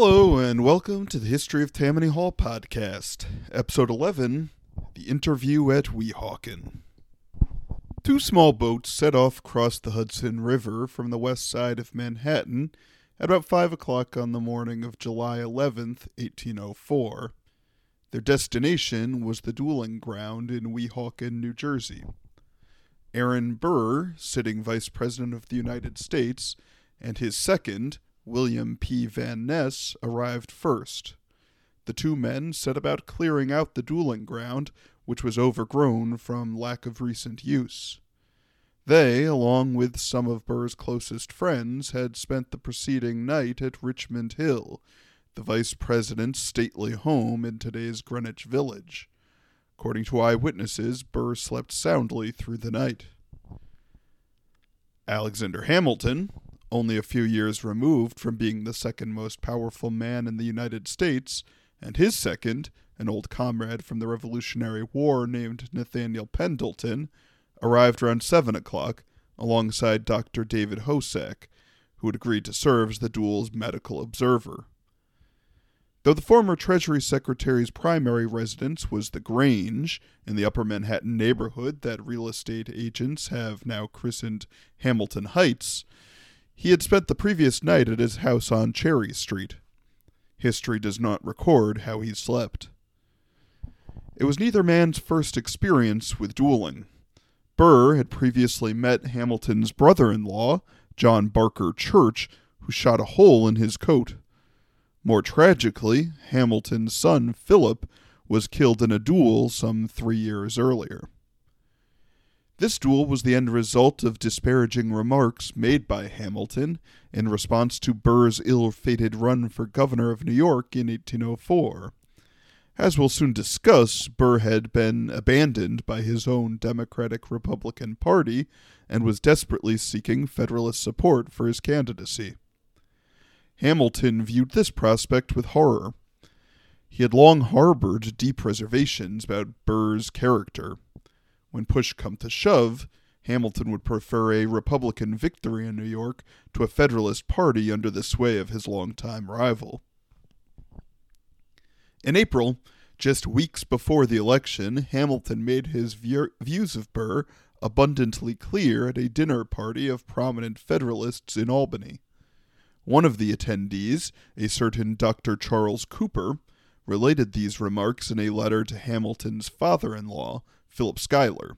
Hello, and welcome to the History of Tammany Hall podcast, episode 11 The Interview at Weehawken. Two small boats set off across the Hudson River from the west side of Manhattan at about 5 o'clock on the morning of July 11th, 1804. Their destination was the dueling ground in Weehawken, New Jersey. Aaron Burr, sitting Vice President of the United States, and his second, William P. Van Ness, arrived first. The two men set about clearing out the dueling ground, which was overgrown from lack of recent use. They, along with some of Burr's closest friends, had spent the preceding night at Richmond Hill, the vice president's stately home in today's Greenwich Village. According to eyewitnesses, Burr slept soundly through the night. Alexander Hamilton, only a few years removed from being the second most powerful man in the United States, and his second, an old comrade from the Revolutionary War named Nathaniel Pendleton, arrived around seven o'clock alongside Dr. David Hosack, who had agreed to serve as the duel's medical observer. Though the former Treasury Secretary's primary residence was the Grange in the upper Manhattan neighborhood that real estate agents have now christened Hamilton Heights, he had spent the previous night at his house on Cherry Street. History does not record how he slept. It was neither man's first experience with dueling. Burr had previously met Hamilton's brother in law, John Barker Church, who shot a hole in his coat. More tragically, Hamilton's son, Philip, was killed in a duel some three years earlier. This duel was the end result of disparaging remarks made by Hamilton in response to Burr's ill fated run for governor of New York in 1804. As we'll soon discuss, Burr had been abandoned by his own Democratic Republican Party and was desperately seeking Federalist support for his candidacy. Hamilton viewed this prospect with horror. He had long harbored deep reservations about Burr's character when push come to shove, Hamilton would prefer a Republican victory in New York to a Federalist party under the sway of his longtime rival. In April, just weeks before the election, Hamilton made his views of Burr abundantly clear at a dinner party of prominent Federalists in Albany. One of the attendees, a certain Dr. Charles Cooper, related these remarks in a letter to Hamilton's father in law, Philip Schuyler.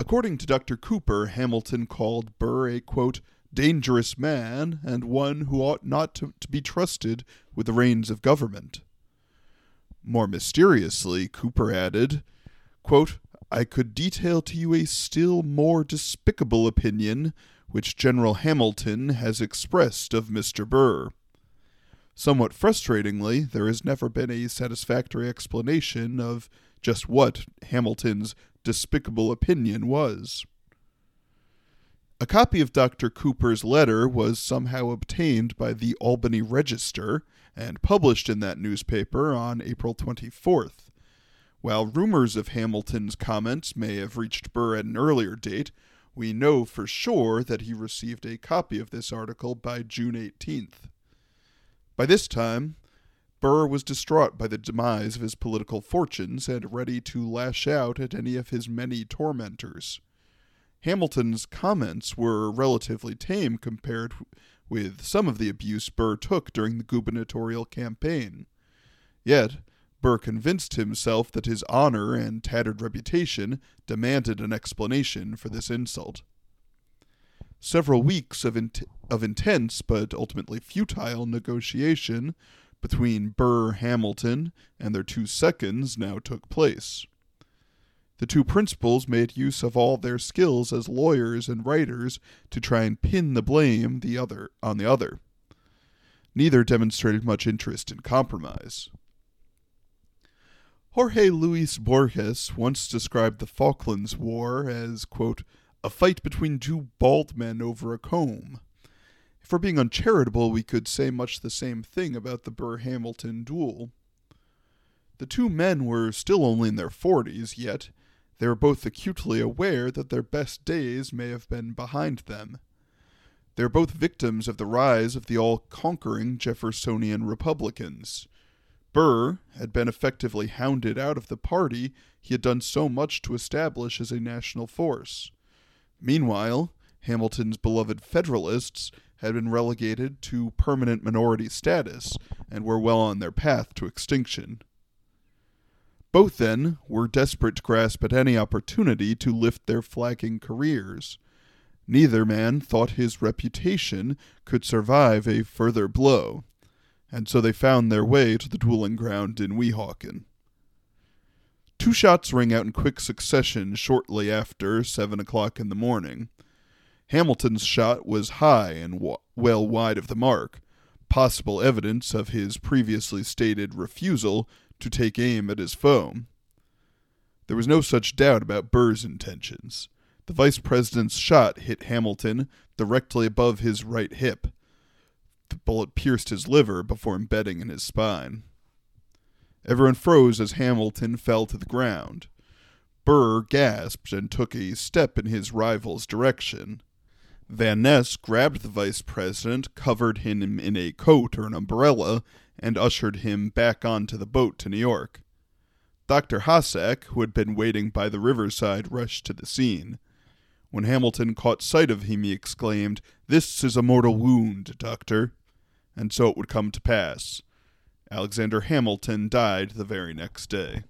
According to Dr. Cooper, Hamilton called Burr a, quote, dangerous man and one who ought not to, to be trusted with the reins of government. More mysteriously, Cooper added, quote, I could detail to you a still more despicable opinion which General Hamilton has expressed of Mr. Burr. Somewhat frustratingly, there has never been a satisfactory explanation of just what Hamilton's despicable opinion was. A copy of Dr. Cooper's letter was somehow obtained by the Albany Register and published in that newspaper on April 24th. While rumors of Hamilton's comments may have reached Burr at an earlier date, we know for sure that he received a copy of this article by June 18th. By this time, Burr was distraught by the demise of his political fortunes and ready to lash out at any of his many tormentors. Hamilton's comments were relatively tame compared with some of the abuse Burr took during the gubernatorial campaign. Yet, Burr convinced himself that his honor and tattered reputation demanded an explanation for this insult. Several weeks of, int- of intense but ultimately futile negotiation between Burr Hamilton and their two seconds now took place. The two principals made use of all their skills as lawyers and writers to try and pin the blame the other on the other. Neither demonstrated much interest in compromise. Jorge Luis Borges once described the Falklands War as, quote, a fight between two bald men over a comb. If we're being uncharitable, we could say much the same thing about the Burr Hamilton duel. The two men were still only in their forties, yet they were both acutely aware that their best days may have been behind them. They were both victims of the rise of the all conquering Jeffersonian Republicans. Burr had been effectively hounded out of the party he had done so much to establish as a national force. Meanwhile, Hamilton's beloved Federalists had been relegated to permanent minority status and were well on their path to extinction. Both, then, were desperate to grasp at any opportunity to lift their flagging careers. Neither man thought his reputation could survive a further blow and so they found their way to the dueling ground in Weehawken. Two shots rang out in quick succession shortly after seven o'clock in the morning. Hamilton's shot was high and w- well wide of the mark, possible evidence of his previously stated refusal to take aim at his foe. There was no such doubt about Burr's intentions. The vice president's shot hit Hamilton directly above his right hip, the bullet pierced his liver before embedding in his spine. Everyone froze as Hamilton fell to the ground. Burr gasped and took a step in his rival's direction. Van Ness grabbed the vice president, covered him in a coat or an umbrella, and ushered him back onto the boat to New York. Dr. Hosack, who had been waiting by the riverside, rushed to the scene. When Hamilton caught sight of him, he exclaimed, This is a mortal wound, doctor. And so it would come to pass. Alexander Hamilton died the very next day.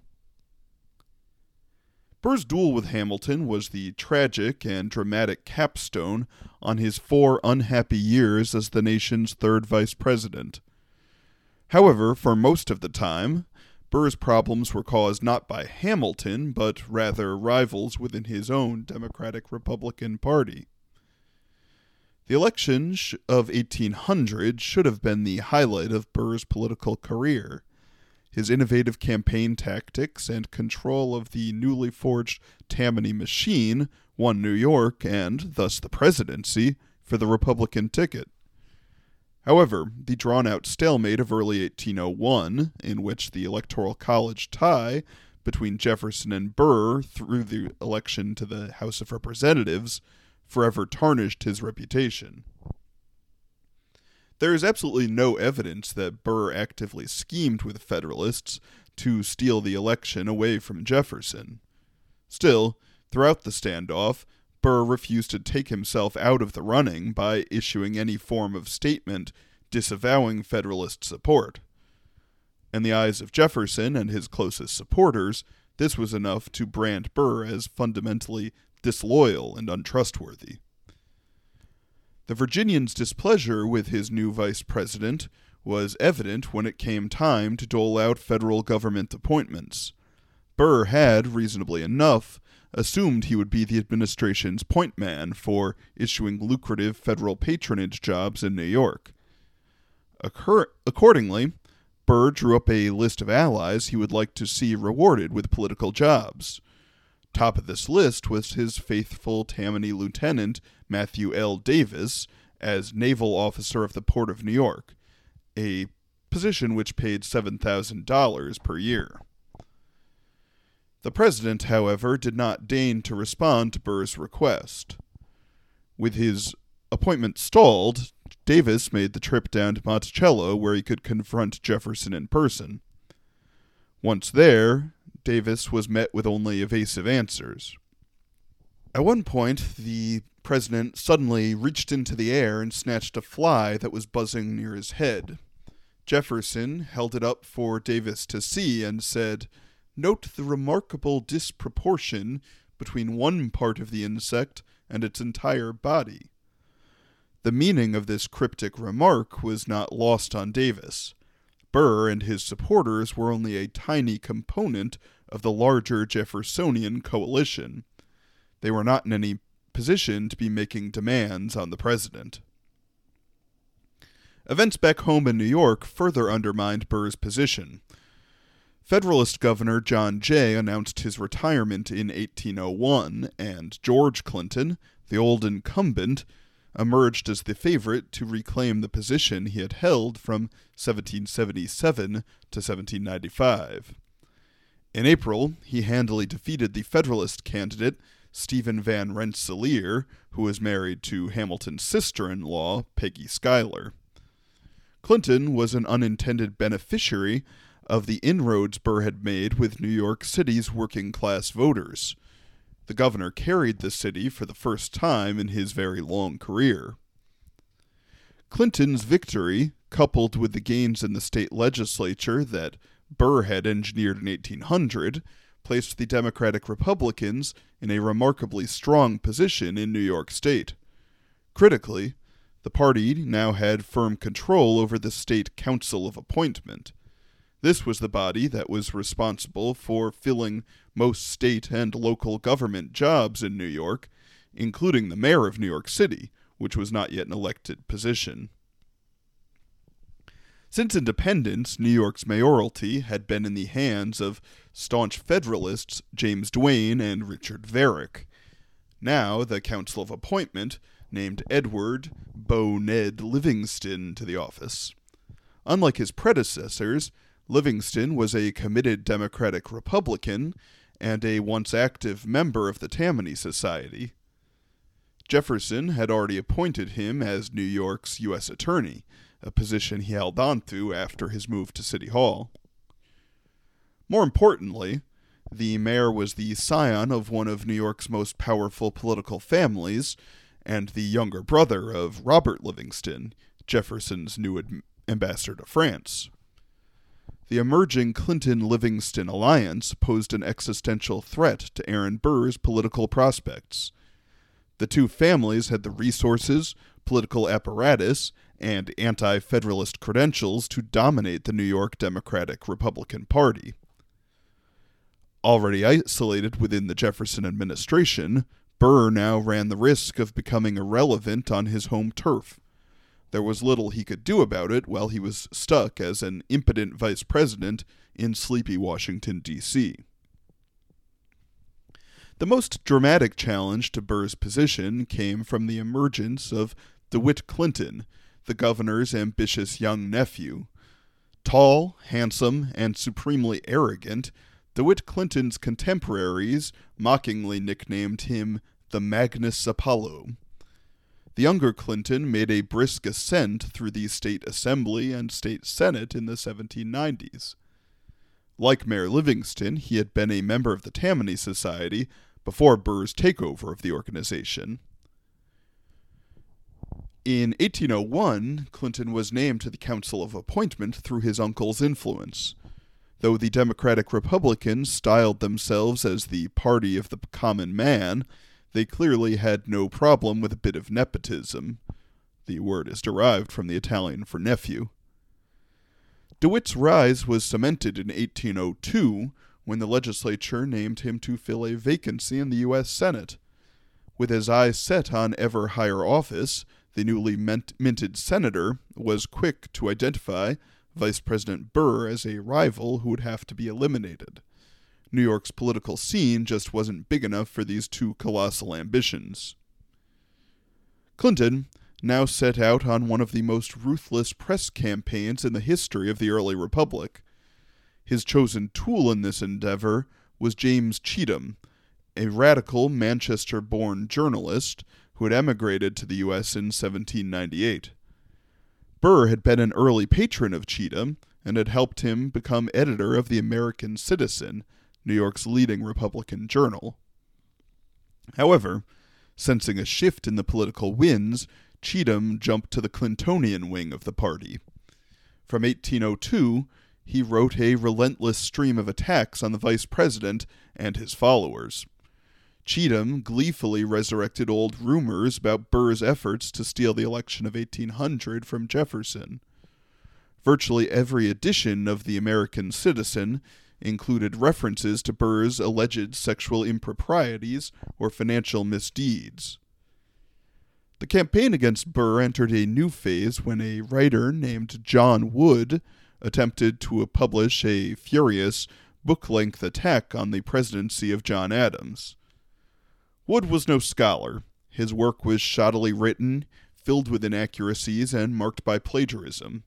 Burr's duel with Hamilton was the tragic and dramatic capstone on his four unhappy years as the nation's third vice president. However, for most of the time, Burr's problems were caused not by Hamilton, but rather rivals within his own Democratic Republican Party. The election of 1800 should have been the highlight of Burr's political career. His innovative campaign tactics and control of the newly forged Tammany machine won New York and, thus, the presidency for the Republican ticket. However, the drawn out stalemate of early 1801, in which the Electoral College tie between Jefferson and Burr threw the election to the House of Representatives, forever tarnished his reputation. There is absolutely no evidence that Burr actively schemed with Federalists to steal the election away from Jefferson. Still, throughout the standoff, Burr refused to take himself out of the running by issuing any form of statement disavowing Federalist support. In the eyes of Jefferson and his closest supporters, this was enough to brand Burr as fundamentally disloyal and untrustworthy. The Virginians' displeasure with his new vice president was evident when it came time to dole out federal government appointments. Burr had, reasonably enough, assumed he would be the administration's point man for issuing lucrative federal patronage jobs in New York. Accordingly, Burr drew up a list of allies he would like to see rewarded with political jobs. Top of this list was his faithful Tammany lieutenant, Matthew L. Davis, as naval officer of the Port of New York, a position which paid $7,000 per year. The president, however, did not deign to respond to Burr's request. With his appointment stalled, Davis made the trip down to Monticello where he could confront Jefferson in person. Once there, Davis was met with only evasive answers. At one point, the president suddenly reached into the air and snatched a fly that was buzzing near his head. Jefferson held it up for Davis to see and said, Note the remarkable disproportion between one part of the insect and its entire body. The meaning of this cryptic remark was not lost on Davis. Burr and his supporters were only a tiny component of the larger Jeffersonian coalition. They were not in any position to be making demands on the president. Events back home in New York further undermined Burr's position. Federalist Governor John Jay announced his retirement in 1801, and George Clinton, the old incumbent, emerged as the favorite to reclaim the position he had held from 1777 to 1795. In April, he handily defeated the Federalist candidate, Stephen Van Rensselaer, who was married to Hamilton's sister in law, Peggy Schuyler. Clinton was an unintended beneficiary of the inroads Burr had made with New York City's working class voters. The governor carried the city for the first time in his very long career. Clinton's victory, coupled with the gains in the state legislature that Burr had engineered in 1800, placed the Democratic Republicans in a remarkably strong position in New York State. Critically, the party now had firm control over the State Council of Appointment. This was the body that was responsible for filling most state and local government jobs in New York, including the mayor of New York City, which was not yet an elected position. Since independence, New York's mayoralty had been in the hands of staunch Federalists James Duane and Richard Varick. Now, the Council of Appointment named Edward Beau Ned Livingston to the office. Unlike his predecessors, Livingston was a committed Democratic Republican and a once active member of the Tammany Society. Jefferson had already appointed him as New York's U.S. Attorney, a position he held on to after his move to City Hall. More importantly, the mayor was the scion of one of New York's most powerful political families and the younger brother of Robert Livingston, Jefferson's new ad- ambassador to France. The emerging Clinton Livingston alliance posed an existential threat to Aaron Burr's political prospects. The two families had the resources, political apparatus, and anti Federalist credentials to dominate the New York Democratic Republican Party. Already isolated within the Jefferson administration, Burr now ran the risk of becoming irrelevant on his home turf. There was little he could do about it while he was stuck as an impotent vice president in sleepy Washington, D.C. The most dramatic challenge to Burr's position came from the emergence of DeWitt Clinton, the governor's ambitious young nephew. Tall, handsome, and supremely arrogant, DeWitt Clinton's contemporaries mockingly nicknamed him the Magnus Apollo. The younger Clinton made a brisk ascent through the state assembly and state senate in the 1790s. Like Mayor Livingston, he had been a member of the Tammany Society before Burr's takeover of the organization. In 1801, Clinton was named to the Council of Appointment through his uncle's influence. Though the Democratic Republicans styled themselves as the party of the common man, they clearly had no problem with a bit of nepotism. The word is derived from the Italian for nephew. DeWitt's rise was cemented in 1802 when the legislature named him to fill a vacancy in the U.S. Senate. With his eyes set on ever higher office, the newly minted senator was quick to identify Vice President Burr as a rival who would have to be eliminated. New York's political scene just wasn't big enough for these two colossal ambitions. Clinton now set out on one of the most ruthless press campaigns in the history of the early republic. His chosen tool in this endeavor was James Cheetham, a radical Manchester born journalist who had emigrated to the U.S. in 1798. Burr had been an early patron of Cheetham and had helped him become editor of the American Citizen, New York's leading Republican journal. However, sensing a shift in the political winds, Cheetham jumped to the Clintonian wing of the party. From 1802, he wrote a relentless stream of attacks on the vice president and his followers. Cheetham gleefully resurrected old rumors about Burr's efforts to steal the election of 1800 from Jefferson. Virtually every edition of the American Citizen included references to Burr's alleged sexual improprieties or financial misdeeds. The campaign against Burr entered a new phase when a writer named John Wood attempted to publish a furious, book length attack on the presidency of John Adams. Wood was no scholar. His work was shoddily written, filled with inaccuracies, and marked by plagiarism.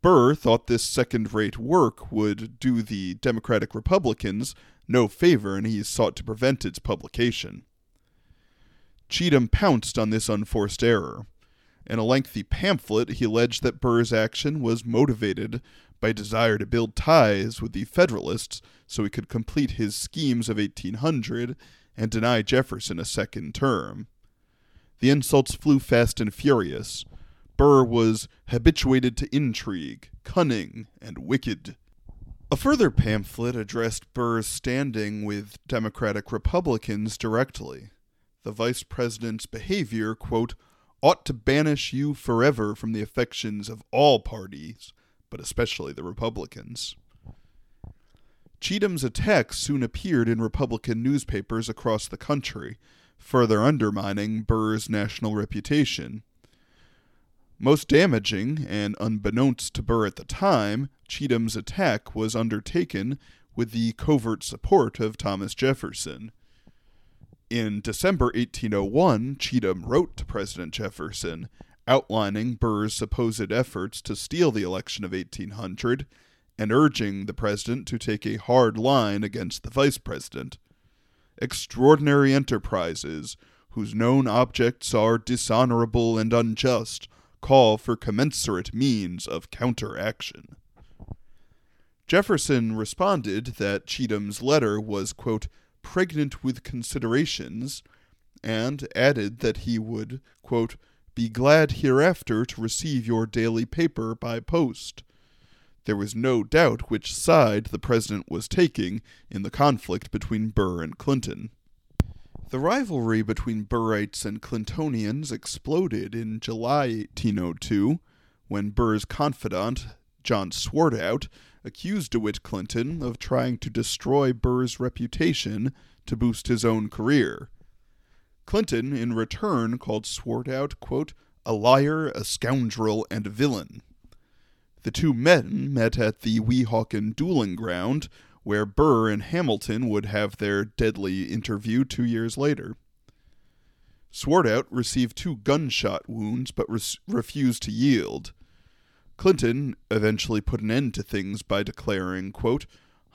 Burr thought this second rate work would do the Democratic Republicans no favor, and he sought to prevent its publication. Cheetham pounced on this unforced error. In a lengthy pamphlet, he alleged that Burr's action was motivated by desire to build ties with the Federalists so he could complete his schemes of 1800 and deny Jefferson a second term. The insults flew fast and furious. Burr was habituated to intrigue, cunning, and wicked. A further pamphlet addressed Burr's standing with Democratic Republicans directly. The vice president's behavior, quote, ought to banish you forever from the affections of all parties, but especially the Republicans. Cheetham's attacks soon appeared in Republican newspapers across the country, further undermining Burr's national reputation. Most damaging, and unbeknownst to Burr at the time, Cheetham's attack was undertaken with the covert support of Thomas Jefferson. In December 1801, Cheetham wrote to President Jefferson outlining Burr's supposed efforts to steal the election of 1800 and urging the president to take a hard line against the vice president. Extraordinary enterprises, whose known objects are dishonorable and unjust, call for commensurate means of counteraction. Jefferson responded that Cheetham's letter was, quote, pregnant with considerations, and added that he would, quote, be glad hereafter to receive your daily paper by post. There was no doubt which side the president was taking in the conflict between Burr and Clinton. The rivalry between Burrites and Clintonians exploded in July 1802 when Burr's confidant, John Swartwout, accused DeWitt Clinton of trying to destroy Burr's reputation to boost his own career. Clinton, in return, called Swartwout, quote, a liar, a scoundrel, and a villain. The two men met at the Weehawken dueling ground, where Burr and Hamilton would have their deadly interview two years later. Swartwout received two gunshot wounds but res- refused to yield. Clinton eventually put an end to things by declaring, quote,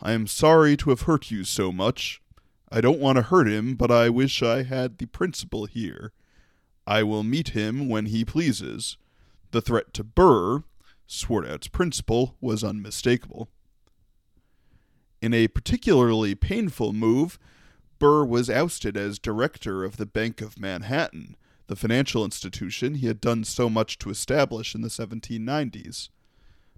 I am sorry to have hurt you so much. I don't want to hurt him, but I wish I had the principal here. I will meet him when he pleases. The threat to Burr, Swartwout's principal was unmistakable. In a particularly painful move, Burr was ousted as director of the Bank of Manhattan, the financial institution he had done so much to establish in the 1790s.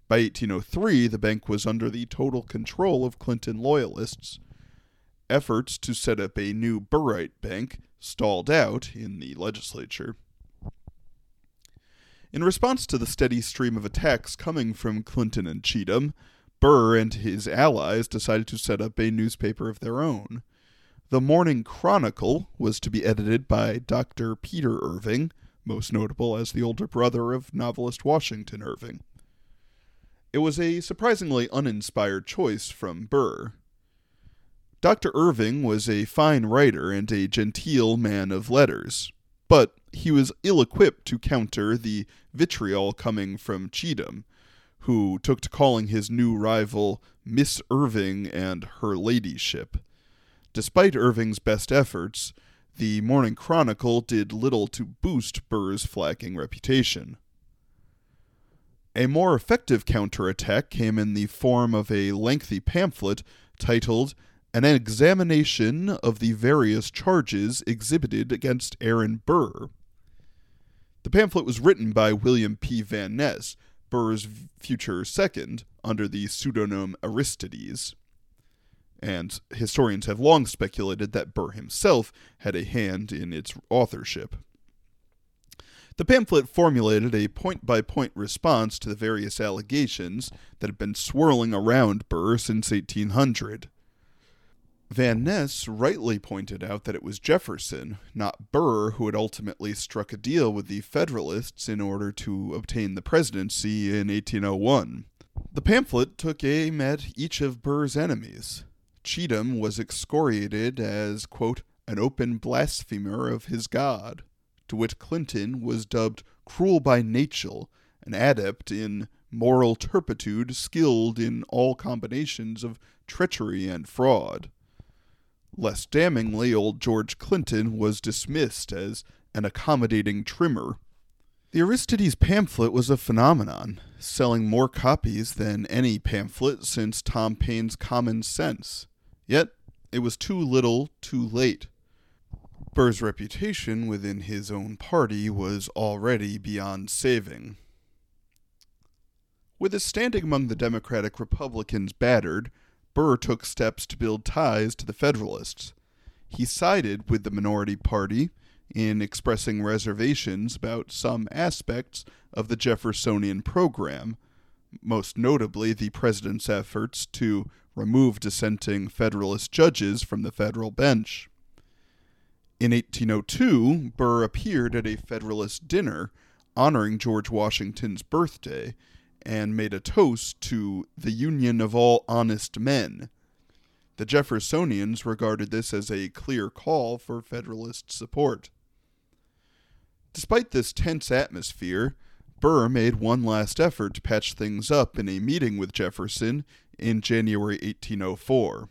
By 1803, the bank was under the total control of Clinton loyalists, efforts to set up a new Burrite bank stalled out in the legislature. In response to the steady stream of attacks coming from Clinton and Cheetham, Burr and his allies decided to set up a newspaper of their own. The Morning Chronicle was to be edited by Dr. Peter Irving, most notable as the older brother of novelist Washington Irving. It was a surprisingly uninspired choice from Burr. Dr. Irving was a fine writer and a genteel man of letters, but he was ill equipped to counter the vitriol coming from Cheetham, who took to calling his new rival Miss Irving and her ladyship. Despite Irving's best efforts, the Morning Chronicle did little to boost Burr's flagging reputation. A more effective counterattack came in the form of a lengthy pamphlet titled an examination of the various charges exhibited against Aaron Burr. The pamphlet was written by William P. Van Ness, Burr's future second, under the pseudonym Aristides. And historians have long speculated that Burr himself had a hand in its authorship. The pamphlet formulated a point by point response to the various allegations that had been swirling around Burr since 1800. Van Ness rightly pointed out that it was Jefferson, not Burr, who had ultimately struck a deal with the Federalists in order to obtain the presidency in 1801. The pamphlet took aim at each of Burr's enemies. Cheetham was excoriated as, quote, an open blasphemer of his God. DeWitt Clinton was dubbed cruel by nature, an adept in moral turpitude, skilled in all combinations of treachery and fraud. Less damningly, old George Clinton was dismissed as an accommodating trimmer. The Aristides pamphlet was a phenomenon, selling more copies than any pamphlet since Tom Paine's Common Sense. Yet, it was too little, too late. Burr's reputation within his own party was already beyond saving. With his standing among the Democratic Republicans battered, Burr took steps to build ties to the Federalists. He sided with the minority party in expressing reservations about some aspects of the Jeffersonian program, most notably the president's efforts to remove dissenting Federalist judges from the federal bench. In 1802, Burr appeared at a Federalist dinner honoring George Washington's birthday and made a toast to the union of all honest men. The Jeffersonians regarded this as a clear call for Federalist support. Despite this tense atmosphere, Burr made one last effort to patch things up in a meeting with Jefferson in January 1804.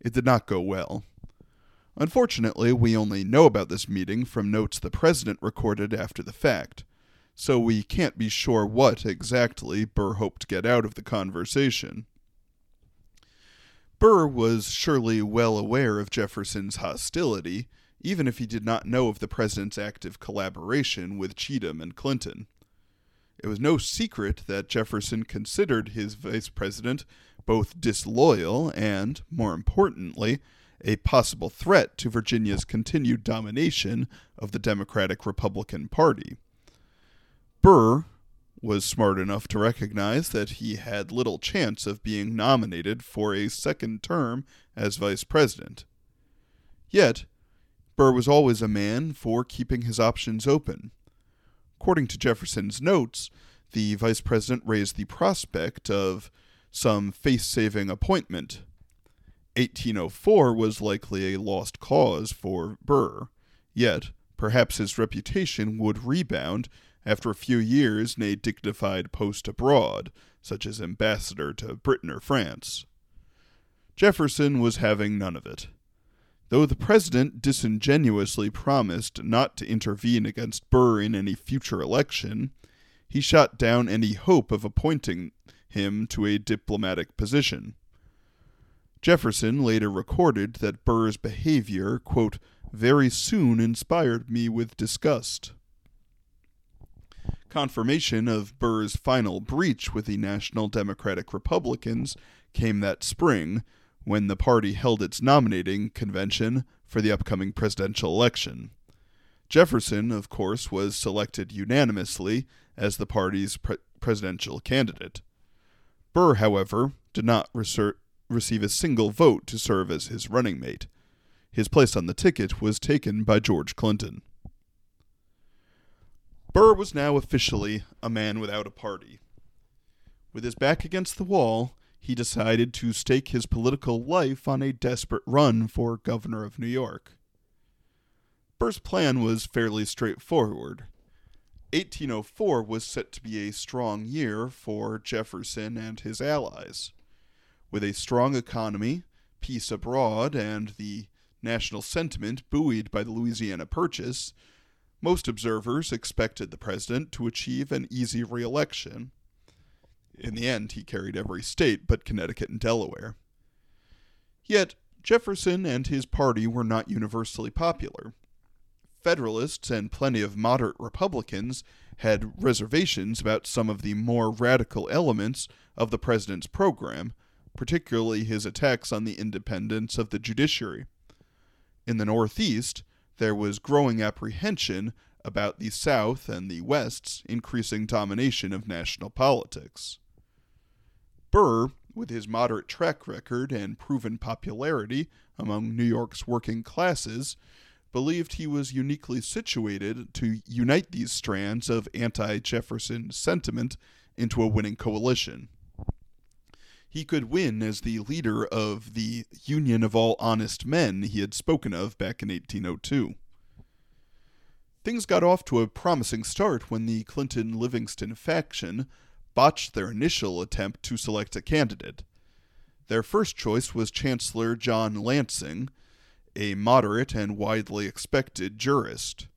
It did not go well. Unfortunately, we only know about this meeting from notes the president recorded after the fact, so we can't be sure what exactly Burr hoped to get out of the conversation. Burr was surely well aware of Jefferson's hostility, even if he did not know of the president's active collaboration with Cheetham and Clinton. It was no secret that Jefferson considered his vice president both disloyal and, more importantly, a possible threat to Virginia's continued domination of the Democratic Republican Party. Burr was smart enough to recognize that he had little chance of being nominated for a second term as vice president. Yet, Burr was always a man for keeping his options open. According to Jefferson's notes, the vice president raised the prospect of some face saving appointment. 1804 was likely a lost cause for Burr, yet perhaps his reputation would rebound after a few years a dignified post abroad, such as ambassador to Britain or France. Jefferson was having none of it. Though the president disingenuously promised not to intervene against Burr in any future election, he shot down any hope of appointing him to a diplomatic position. Jefferson later recorded that Burr's behavior, quote, very soon inspired me with disgust. Confirmation of Burr's final breach with the National Democratic Republicans came that spring when the party held its nominating convention for the upcoming presidential election. Jefferson, of course, was selected unanimously as the party's pre- presidential candidate. Burr, however, did not reser- receive a single vote to serve as his running mate. His place on the ticket was taken by George Clinton. Burr was now officially a man without a party. With his back against the wall, he decided to stake his political life on a desperate run for governor of New York. Burr's plan was fairly straightforward. 1804 was set to be a strong year for Jefferson and his allies. With a strong economy, peace abroad, and the national sentiment buoyed by the Louisiana Purchase, most observers expected the president to achieve an easy reelection in the end, he carried every state but Connecticut and Delaware. Yet, Jefferson and his party were not universally popular. Federalists and plenty of moderate Republicans had reservations about some of the more radical elements of the president's program, particularly his attacks on the independence of the judiciary. In the Northeast, there was growing apprehension about the South and the West's increasing domination of national politics. Burr, with his moderate track record and proven popularity among New York's working classes, believed he was uniquely situated to unite these strands of anti Jefferson sentiment into a winning coalition. He could win as the leader of the Union of All Honest Men he had spoken of back in 1802. Things got off to a promising start when the Clinton Livingston faction botched their initial attempt to select a candidate. Their first choice was Chancellor John Lansing, a moderate and widely expected jurist.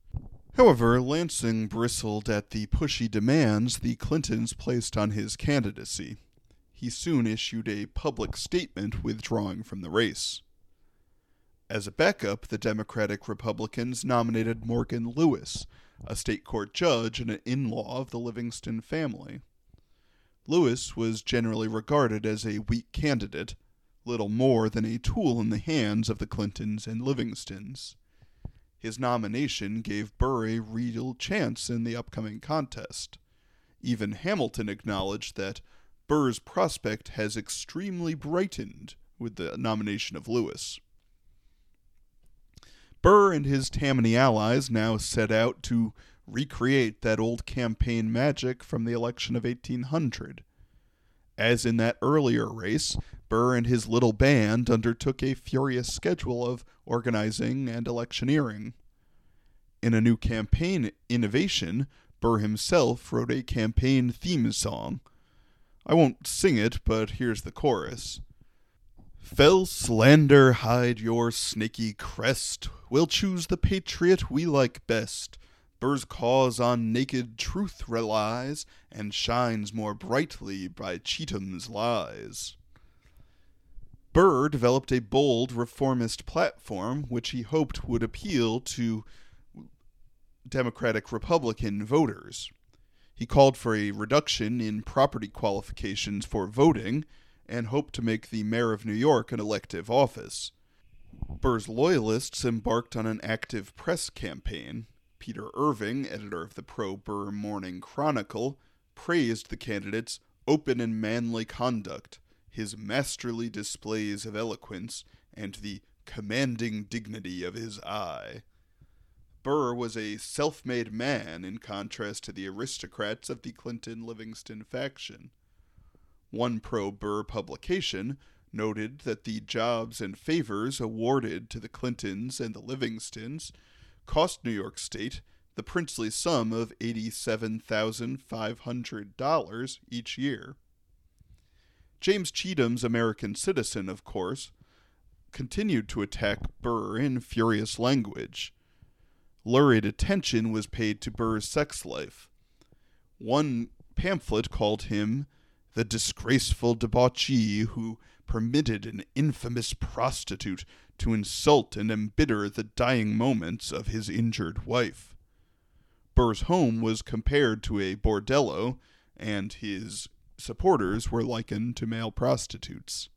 However, Lansing bristled at the pushy demands the Clintons placed on his candidacy. He soon issued a public statement withdrawing from the race. As a backup, the Democratic Republicans nominated Morgan Lewis, a state court judge and an in law of the Livingston family. Lewis was generally regarded as a weak candidate, little more than a tool in the hands of the Clintons and Livingstons. His nomination gave Burr a real chance in the upcoming contest. Even Hamilton acknowledged that Burr's prospect has extremely brightened with the nomination of Lewis. Burr and his Tammany allies now set out to recreate that old campaign magic from the election of 1800. As in that earlier race, Burr and his little band undertook a furious schedule of organizing and electioneering. In a new campaign innovation, Burr himself wrote a campaign theme song. I won't sing it, but here's the chorus. Fell slander, hide your snaky crest. We'll choose the patriot we like best. Burr's cause on naked truth relies, and shines more brightly by Cheetham's lies. Burr developed a bold reformist platform which he hoped would appeal to Democratic Republican voters. He called for a reduction in property qualifications for voting and hoped to make the mayor of New York an elective office. Burr's loyalists embarked on an active press campaign. Peter Irving, editor of the pro Burr Morning Chronicle, praised the candidate's open and manly conduct his masterly displays of eloquence, and the commanding dignity of his eye. Burr was a self made man in contrast to the aristocrats of the Clinton Livingston faction. One pro Burr publication noted that the jobs and favors awarded to the Clintons and the Livingstons cost New York State the princely sum of $87,500 each year. James Cheetham's American Citizen, of course, continued to attack Burr in furious language. Lurid attention was paid to Burr's sex life. One pamphlet called him the disgraceful debauchee who permitted an infamous prostitute to insult and embitter the dying moments of his injured wife. Burr's home was compared to a bordello, and his supporters were likened to male prostitutes.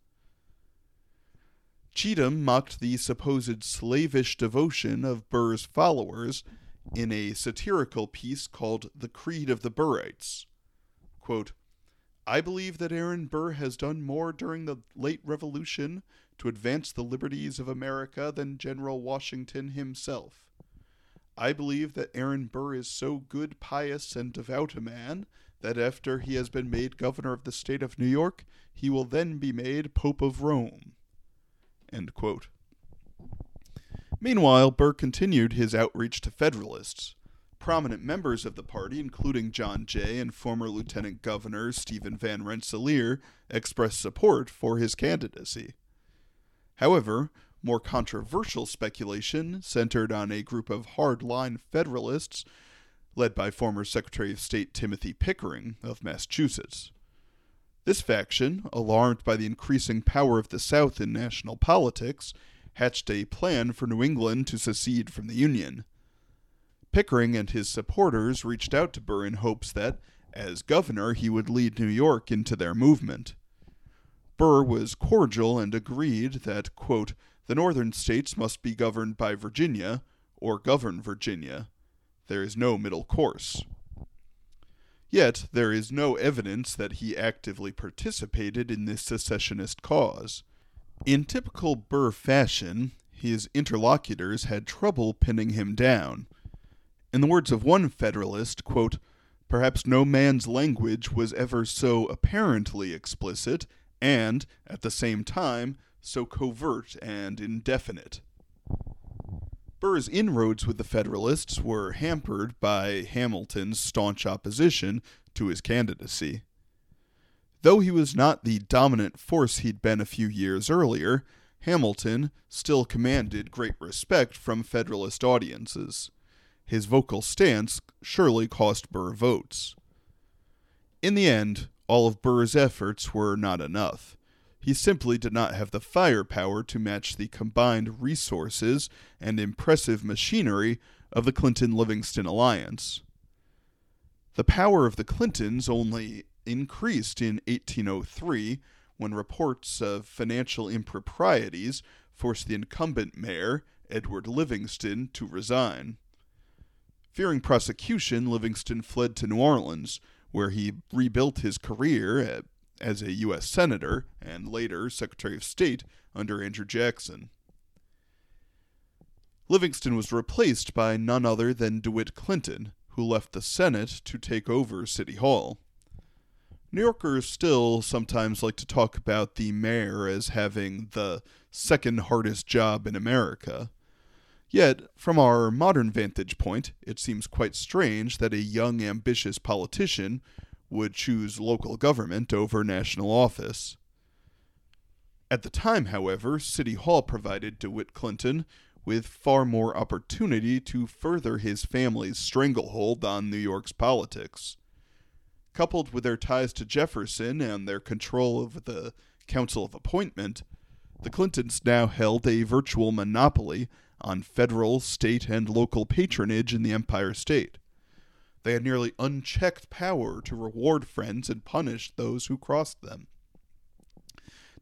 Cheetham mocked the supposed slavish devotion of Burr's followers in a satirical piece called The Creed of the Burrites. Quote, I believe that Aaron Burr has done more during the late Revolution to advance the liberties of America than General Washington himself. I believe that Aaron Burr is so good, pious, and devout a man that after he has been made governor of the state of New York, he will then be made Pope of Rome. Meanwhile, Burr continued his outreach to Federalists. Prominent members of the party, including John Jay and former Lieutenant Governor Stephen Van Rensselaer, expressed support for his candidacy. However, more controversial speculation centered on a group of hardline Federalists led by former Secretary of State Timothy Pickering of Massachusetts. This faction, alarmed by the increasing power of the South in national politics, hatched a plan for New England to secede from the Union. Pickering and his supporters reached out to Burr in hopes that, as governor, he would lead New York into their movement. Burr was cordial and agreed that, quote, the northern states must be governed by Virginia, or govern Virginia, there is no middle course. Yet, there is no evidence that he actively participated in this secessionist cause. In typical Burr fashion, his interlocutors had trouble pinning him down. In the words of one Federalist, quote, perhaps no man's language was ever so apparently explicit and, at the same time, so covert and indefinite. Burr's inroads with the Federalists were hampered by Hamilton's staunch opposition to his candidacy. Though he was not the dominant force he'd been a few years earlier, Hamilton still commanded great respect from Federalist audiences. His vocal stance surely cost Burr votes. In the end, all of Burr's efforts were not enough. He simply did not have the firepower to match the combined resources and impressive machinery of the Clinton Livingston alliance. The power of the Clintons only increased in 1803 when reports of financial improprieties forced the incumbent mayor, Edward Livingston, to resign. Fearing prosecution, Livingston fled to New Orleans, where he rebuilt his career as a U.S. Senator and later Secretary of State under Andrew Jackson. Livingston was replaced by none other than DeWitt Clinton, who left the Senate to take over City Hall. New Yorkers still sometimes like to talk about the mayor as having the second hardest job in America. Yet, from our modern vantage point, it seems quite strange that a young, ambitious politician would choose local government over national office. At the time, however, City Hall provided DeWitt Clinton with far more opportunity to further his family's stranglehold on New York's politics. Coupled with their ties to Jefferson and their control of the Council of Appointment, the Clintons now held a virtual monopoly on federal, state, and local patronage in the Empire State. They had nearly unchecked power to reward friends and punish those who crossed them.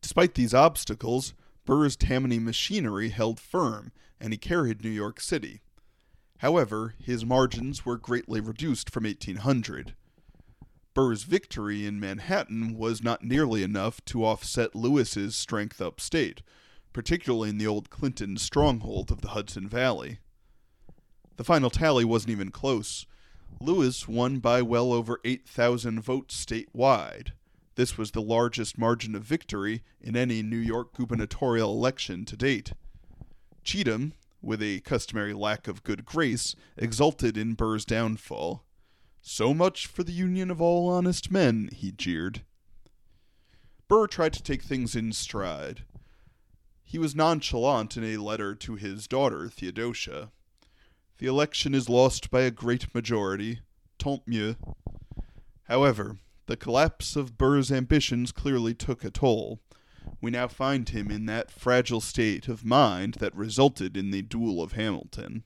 Despite these obstacles, Burr's Tammany machinery held firm, and he carried New York City. However, his margins were greatly reduced from 1800. Burr's victory in Manhattan was not nearly enough to offset Lewis's strength upstate, particularly in the old Clinton stronghold of the Hudson Valley. The final tally wasn't even close. Lewis won by well over 8,000 votes statewide. This was the largest margin of victory in any New York gubernatorial election to date. Cheetham, with a customary lack of good grace, exulted in Burr's downfall. So much for the union of all honest men, he jeered. Burr tried to take things in stride. He was nonchalant in a letter to his daughter, Theodosia. The election is lost by a great majority. Tant mieux. However, the collapse of Burr's ambitions clearly took a toll. We now find him in that fragile state of mind that resulted in the duel of Hamilton.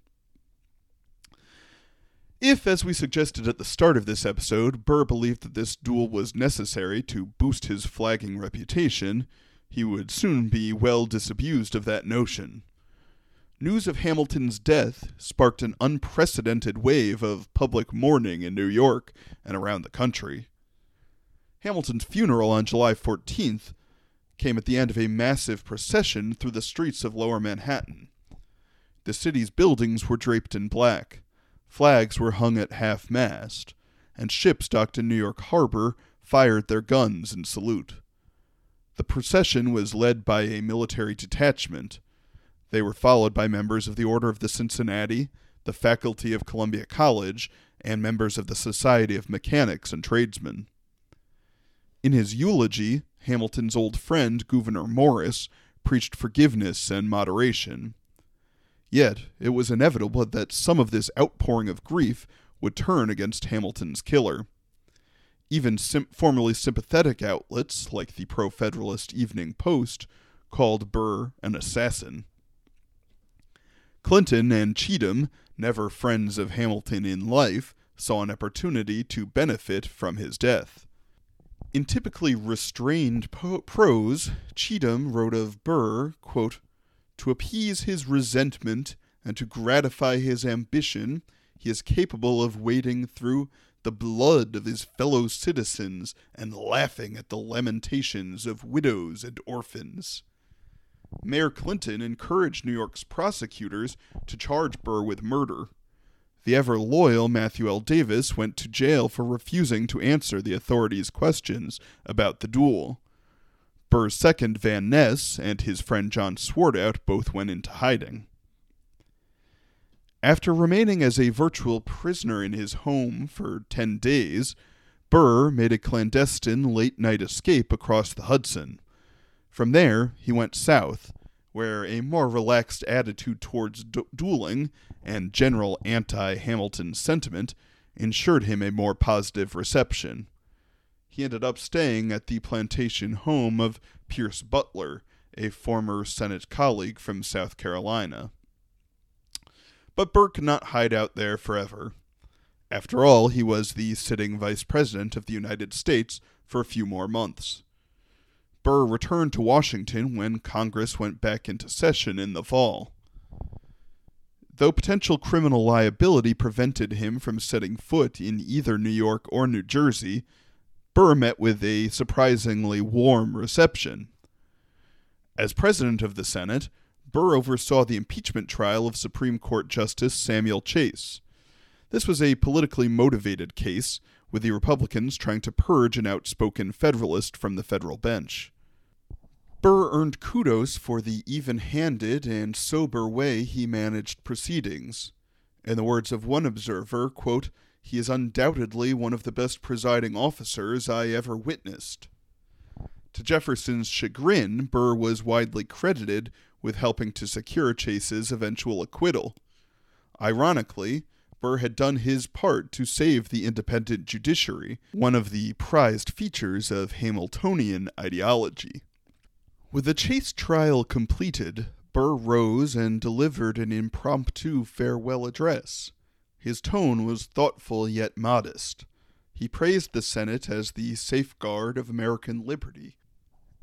If, as we suggested at the start of this episode, Burr believed that this duel was necessary to boost his flagging reputation, he would soon be well disabused of that notion. News of Hamilton's death sparked an unprecedented wave of public mourning in New York and around the country. Hamilton's funeral on July 14th came at the end of a massive procession through the streets of lower Manhattan. The city's buildings were draped in black, flags were hung at half mast, and ships docked in New York Harbor fired their guns in salute. The procession was led by a military detachment they were followed by members of the Order of the Cincinnati, the faculty of Columbia College, and members of the Society of Mechanics and Tradesmen. In his eulogy, Hamilton's old friend, Gouverneur Morris, preached forgiveness and moderation. Yet, it was inevitable that some of this outpouring of grief would turn against Hamilton's killer. Even sim- formerly sympathetic outlets, like the pro Federalist Evening Post, called Burr an assassin. Clinton and Cheetham, never friends of Hamilton in life, saw an opportunity to benefit from his death. In typically restrained po- prose, Cheetham wrote of Burr, quote, To appease his resentment and to gratify his ambition, he is capable of wading through the blood of his fellow citizens and laughing at the lamentations of widows and orphans. Mayor Clinton encouraged New York's prosecutors to charge Burr with murder. The ever loyal Matthew L. Davis went to jail for refusing to answer the authorities' questions about the duel. Burr's second, Van Ness, and his friend John Swartwout both went into hiding. After remaining as a virtual prisoner in his home for ten days, Burr made a clandestine late night escape across the Hudson. From there, he went south, where a more relaxed attitude towards du- dueling and general anti Hamilton sentiment ensured him a more positive reception. He ended up staying at the plantation home of Pierce Butler, a former Senate colleague from South Carolina. But Burr could not hide out there forever. After all, he was the sitting vice president of the United States for a few more months. Burr returned to Washington when Congress went back into session in the fall. Though potential criminal liability prevented him from setting foot in either New York or New Jersey, Burr met with a surprisingly warm reception. As president of the Senate, Burr oversaw the impeachment trial of Supreme Court Justice Samuel Chase. This was a politically motivated case, with the Republicans trying to purge an outspoken Federalist from the federal bench. Burr earned kudos for the even handed and sober way he managed proceedings. In the words of one observer, quote, he is undoubtedly one of the best presiding officers I ever witnessed. To Jefferson's chagrin, Burr was widely credited with helping to secure Chase's eventual acquittal. Ironically, Burr had done his part to save the independent judiciary, one of the prized features of Hamiltonian ideology. With the Chase trial completed, Burr rose and delivered an impromptu farewell address. His tone was thoughtful yet modest. He praised the Senate as the safeguard of American liberty.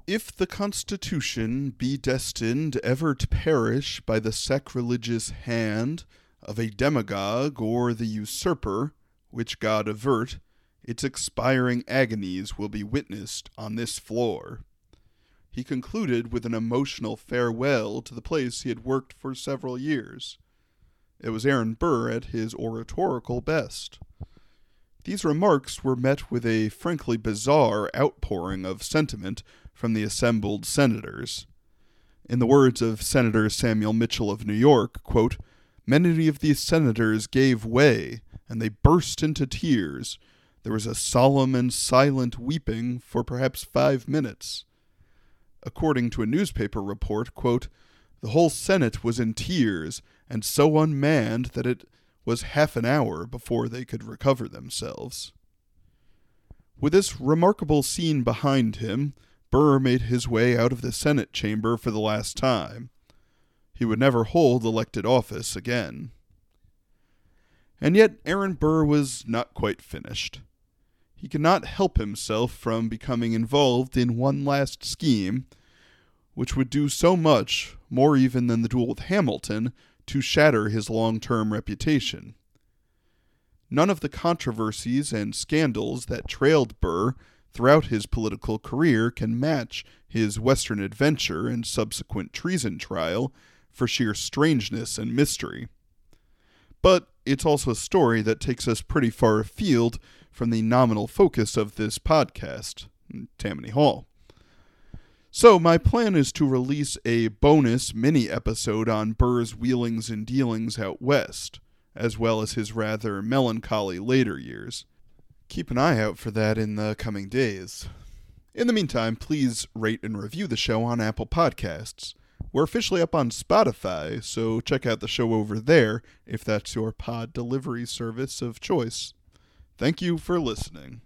If the Constitution be destined ever to perish by the sacrilegious hand of a demagogue or the usurper, which God avert, its expiring agonies will be witnessed on this floor. He concluded with an emotional farewell to the place he had worked for several years. It was Aaron Burr at his oratorical best. These remarks were met with a frankly bizarre outpouring of sentiment from the assembled senators. In the words of Senator Samuel Mitchill of New York, quote, Many of these senators gave way, and they burst into tears. There was a solemn and silent weeping for perhaps five minutes. According to a newspaper report, quote, the whole Senate was in tears and so unmanned that it was half an hour before they could recover themselves. With this remarkable scene behind him, Burr made his way out of the Senate chamber for the last time he would never hold elected office again. And yet, Aaron Burr was not quite finished. He could not help himself from becoming involved in one last scheme, which would do so much, more even than the duel with Hamilton, to shatter his long term reputation. None of the controversies and scandals that trailed Burr throughout his political career can match his Western adventure and subsequent treason trial for sheer strangeness and mystery. But it's also a story that takes us pretty far afield from the nominal focus of this podcast, Tammany Hall. So, my plan is to release a bonus mini episode on Burr's wheelings and dealings out west, as well as his rather melancholy later years. Keep an eye out for that in the coming days. In the meantime, please rate and review the show on Apple Podcasts. We're officially up on Spotify, so check out the show over there if that's your pod delivery service of choice. Thank you for listening.